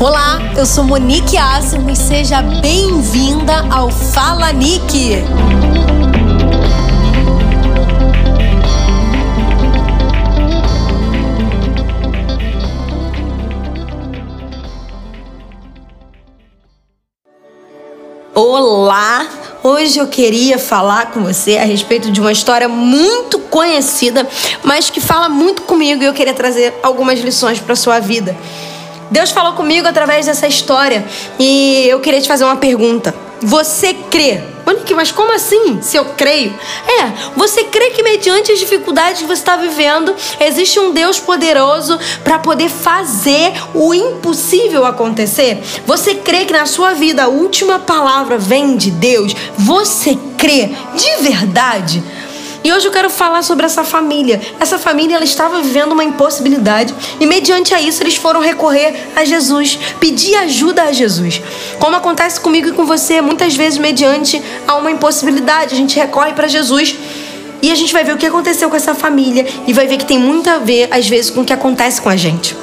Olá, eu sou Monique Asimo e seja bem-vinda ao Fala Nick. Olá! Hoje eu queria falar com você a respeito de uma história muito conhecida, mas que fala muito comigo e eu queria trazer algumas lições para sua vida. Deus falou comigo através dessa história e eu queria te fazer uma pergunta. Você crê? Mas como assim? Se eu creio? É, você crê que mediante as dificuldades que você está vivendo, existe um Deus poderoso para poder fazer o impossível acontecer? Você crê que na sua vida a última palavra vem de Deus? Você crê de verdade? E hoje eu quero falar sobre essa família. Essa família ela estava vivendo uma impossibilidade e mediante a isso eles foram recorrer a Jesus, pedir ajuda a Jesus. Como acontece comigo e com você, muitas vezes mediante a uma impossibilidade, a gente recorre para Jesus. E a gente vai ver o que aconteceu com essa família e vai ver que tem muito a ver às vezes com o que acontece com a gente.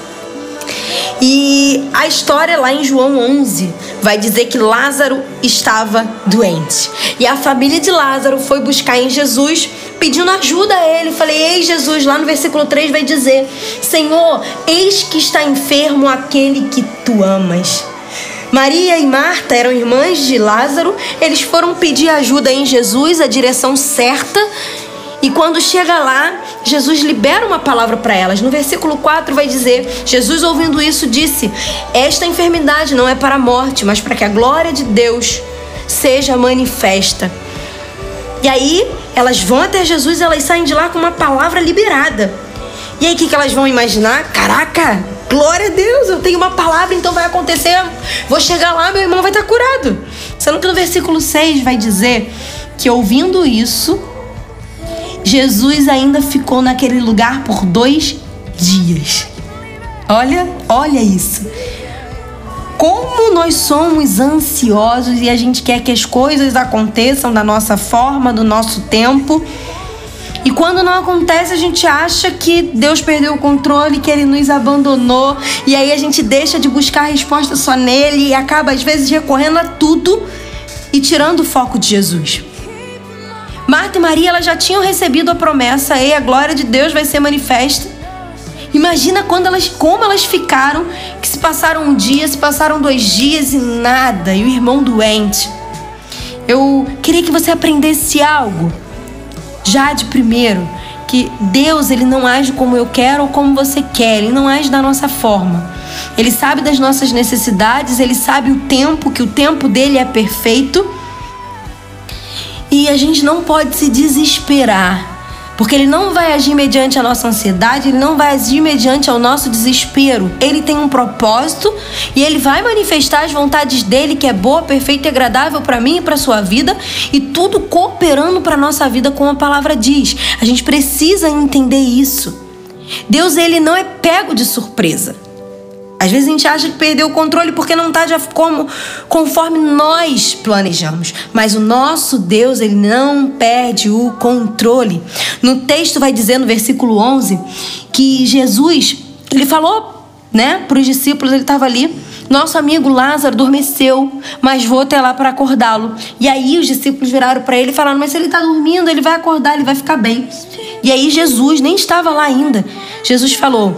E a história lá em João 11 vai dizer que Lázaro estava doente. E a família de Lázaro foi buscar em Jesus pedindo ajuda a ele. Falei, ei Jesus, lá no versículo 3 vai dizer: Senhor, eis que está enfermo aquele que tu amas. Maria e Marta eram irmãs de Lázaro, eles foram pedir ajuda em Jesus, a direção certa. E quando chega lá, Jesus libera uma palavra para elas. No versículo 4 vai dizer: Jesus, ouvindo isso, disse: Esta enfermidade não é para a morte, mas para que a glória de Deus seja manifesta. E aí, elas vão até Jesus e elas saem de lá com uma palavra liberada. E aí, o que, que elas vão imaginar? Caraca, glória a Deus, eu tenho uma palavra, então vai acontecer. Vou chegar lá, meu irmão vai estar curado. Sendo que no versículo 6 vai dizer que ouvindo isso, Jesus ainda ficou naquele lugar por dois dias. Olha, olha isso. Como nós somos ansiosos e a gente quer que as coisas aconteçam da nossa forma, do nosso tempo. E quando não acontece, a gente acha que Deus perdeu o controle, que Ele nos abandonou. E aí a gente deixa de buscar a resposta só nele e acaba, às vezes, recorrendo a tudo e tirando o foco de Jesus. Marta e Maria elas já tinham recebido a promessa, e a glória de Deus vai ser manifesta. Imagina quando elas, como elas ficaram, que se passaram um dia, se passaram dois dias e nada, e o irmão doente. Eu queria que você aprendesse algo, já de primeiro, que Deus ele não age como eu quero ou como você quer, ele não age da nossa forma. Ele sabe das nossas necessidades, ele sabe o tempo, que o tempo dele é perfeito e a gente não pode se desesperar. Porque ele não vai agir mediante a nossa ansiedade, ele não vai agir mediante ao nosso desespero. Ele tem um propósito e ele vai manifestar as vontades dele, que é boa, perfeita e agradável para mim e para sua vida, e tudo cooperando para nossa vida, como a palavra diz. A gente precisa entender isso. Deus ele não é pego de surpresa. Às vezes a gente acha que perdeu o controle porque não está como conforme nós planejamos. Mas o nosso Deus, ele não perde o controle. No texto vai dizer no versículo 11 que Jesus, ele falou, né, para os discípulos, ele estava ali, nosso amigo Lázaro adormeceu, mas vou até lá para acordá-lo. E aí os discípulos viraram para ele e falaram: Mas se ele está dormindo, ele vai acordar, ele vai ficar bem. E aí Jesus nem estava lá ainda. Jesus falou: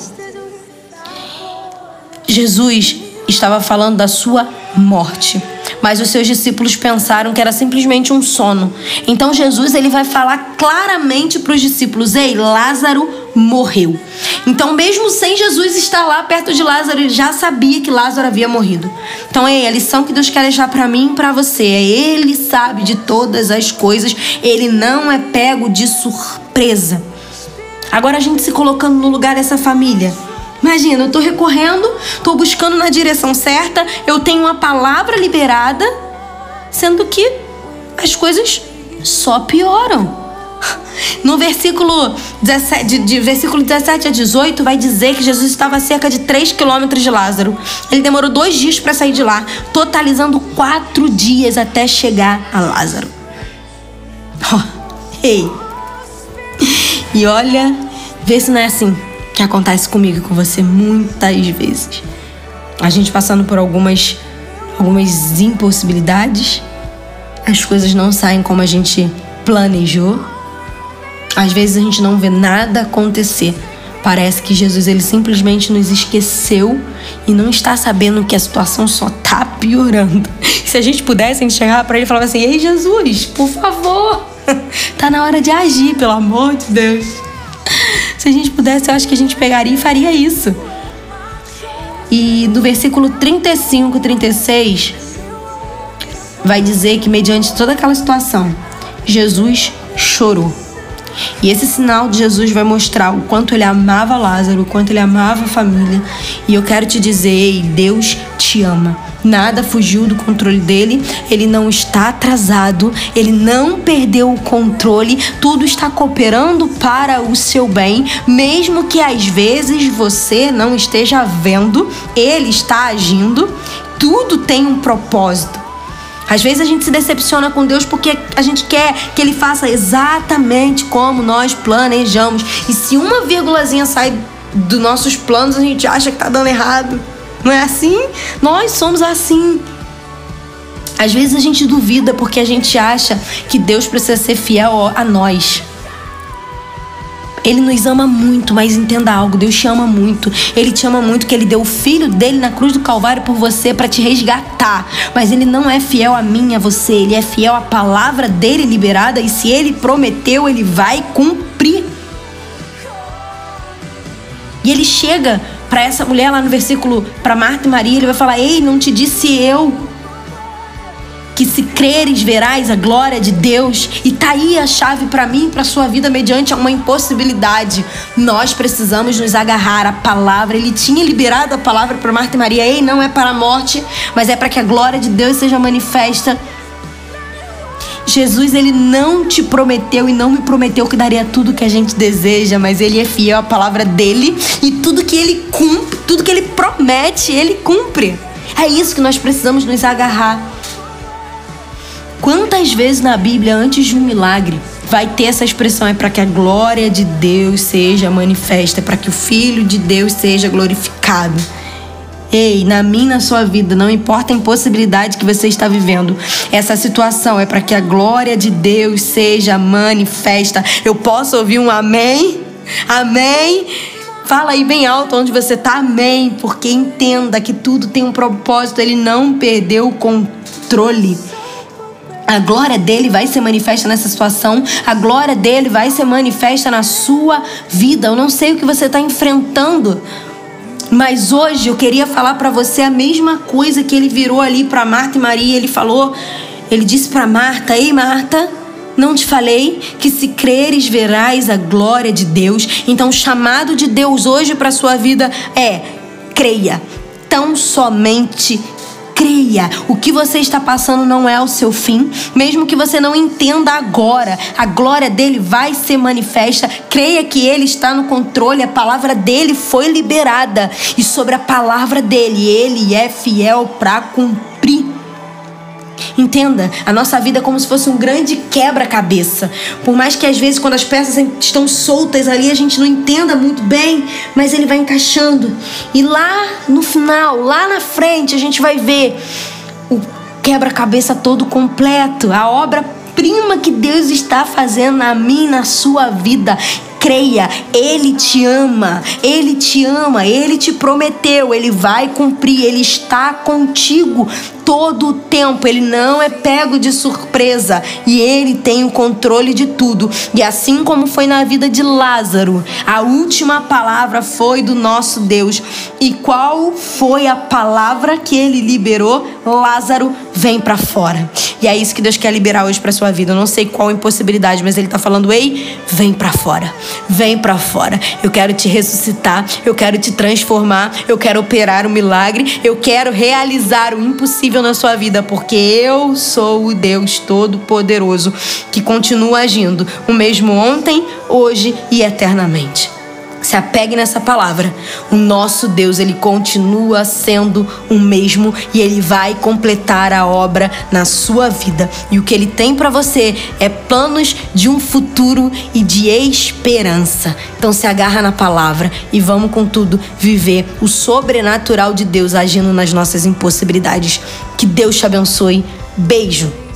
Jesus estava falando da sua morte. Mas os seus discípulos pensaram que era simplesmente um sono. Então Jesus ele vai falar claramente para os discípulos: "Ei, Lázaro morreu". Então, mesmo sem Jesus estar lá perto de Lázaro, ele já sabia que Lázaro havia morrido. Então, ei, a lição que Deus quer deixar para mim e para você é: ele sabe de todas as coisas, ele não é pego de surpresa. Agora a gente se colocando no lugar dessa família. Imagina, eu tô recorrendo, tô buscando na direção certa, eu tenho uma palavra liberada, sendo que as coisas só pioram. No versículo 17, de, de, versículo 17 a 18, vai dizer que Jesus estava a cerca de 3 quilômetros de Lázaro. Ele demorou dois dias para sair de lá, totalizando quatro dias até chegar a Lázaro. Oh, ei! E olha, vê se não é assim que acontece comigo e com você muitas vezes. A gente passando por algumas algumas impossibilidades, as coisas não saem como a gente planejou. Às vezes a gente não vê nada acontecer. Parece que Jesus ele simplesmente nos esqueceu e não está sabendo que a situação só está piorando. Se a gente pudesse, a gente chegava para ele e falava assim: "Ei Jesus, por favor, tá na hora de agir, pelo amor de Deus". Se a gente pudesse, eu acho que a gente pegaria e faria isso. E no versículo 35, 36, vai dizer que mediante toda aquela situação, Jesus chorou. E esse sinal de Jesus vai mostrar o quanto ele amava Lázaro, o quanto ele amava a família. E eu quero te dizer, ei, Deus te ama. Nada fugiu do controle dele, ele não está atrasado, ele não perdeu o controle, tudo está cooperando para o seu bem, mesmo que às vezes você não esteja vendo, ele está agindo, tudo tem um propósito. Às vezes a gente se decepciona com Deus porque a gente quer que Ele faça exatamente como nós planejamos. E se uma vírgulazinha sai dos nossos planos, a gente acha que tá dando errado. Não é assim? Nós somos assim. Às vezes a gente duvida porque a gente acha que Deus precisa ser fiel a nós. Ele nos ama muito, mas entenda algo, Deus te ama muito. Ele te ama muito que ele deu o filho dele na cruz do Calvário por você para te resgatar. Mas ele não é fiel a mim, a você, ele é fiel à palavra dele liberada e se ele prometeu, ele vai cumprir. E ele chega para essa mulher lá no versículo para Marta e Maria, ele vai falar: "Ei, não te disse eu que se creres verás a glória de Deus. E tá aí a chave para mim, para sua vida mediante uma impossibilidade. Nós precisamos nos agarrar à palavra. Ele tinha liberado a palavra para Marta e Maria. Ei, não é para a morte, mas é para que a glória de Deus seja manifesta. Jesus, ele não te prometeu e não me prometeu que daria tudo que a gente deseja, mas ele é fiel à palavra dele e tudo que ele cumpre, tudo que ele promete, ele cumpre. É isso que nós precisamos nos agarrar. Quantas vezes na Bíblia, antes de um milagre, vai ter essa expressão? É para que a glória de Deus seja manifesta, para que o Filho de Deus seja glorificado. Ei, na minha, na sua vida, não importa a impossibilidade que você está vivendo, essa situação é para que a glória de Deus seja manifesta. Eu posso ouvir um amém? Amém? Fala aí bem alto onde você está, amém, porque entenda que tudo tem um propósito, ele não perdeu o controle. A glória dele vai ser manifesta nessa situação, a glória dele vai ser manifesta na sua vida. Eu não sei o que você está enfrentando, mas hoje eu queria falar para você a mesma coisa que ele virou ali para Marta e Maria. Ele falou, ele disse para Marta: Ei, Marta, não te falei que se creres verás a glória de Deus? Então, o chamado de Deus hoje para sua vida é: creia. Tão somente creia. O que você está passando não é o seu fim, mesmo que você não entenda agora. A glória dele vai ser manifesta. Creia que ele está no controle, a palavra dele foi liberada e sobre a palavra dele, ele é fiel para cumprir. Entenda, a nossa vida é como se fosse um grande quebra-cabeça. Por mais que às vezes, quando as peças estão soltas ali, a gente não entenda muito bem, mas ele vai encaixando. E lá no final, lá na frente, a gente vai ver o quebra-cabeça todo completo, a obra prima que Deus está fazendo na minha, na sua vida creia, Ele te ama, Ele te ama, Ele te prometeu, Ele vai cumprir, Ele está contigo todo o tempo, ele não é pego de surpresa e ele tem o controle de tudo. E assim como foi na vida de Lázaro, a última palavra foi do nosso Deus. E qual foi a palavra que ele liberou? Lázaro, vem para fora. E é isso que Deus quer liberar hoje para sua vida. Eu não sei qual impossibilidade, mas ele tá falando: "Ei, vem para fora. Vem para fora. Eu quero te ressuscitar, eu quero te transformar, eu quero operar o um milagre, eu quero realizar o impossível na sua vida, porque eu sou o Deus Todo-Poderoso que continua agindo, o mesmo ontem, hoje e eternamente. Se apegue nessa palavra. O nosso Deus, ele continua sendo o mesmo e ele vai completar a obra na sua vida. E o que ele tem para você é planos de um futuro e de esperança. Então se agarra na palavra e vamos com tudo viver o sobrenatural de Deus agindo nas nossas impossibilidades. Que Deus te abençoe. Beijo.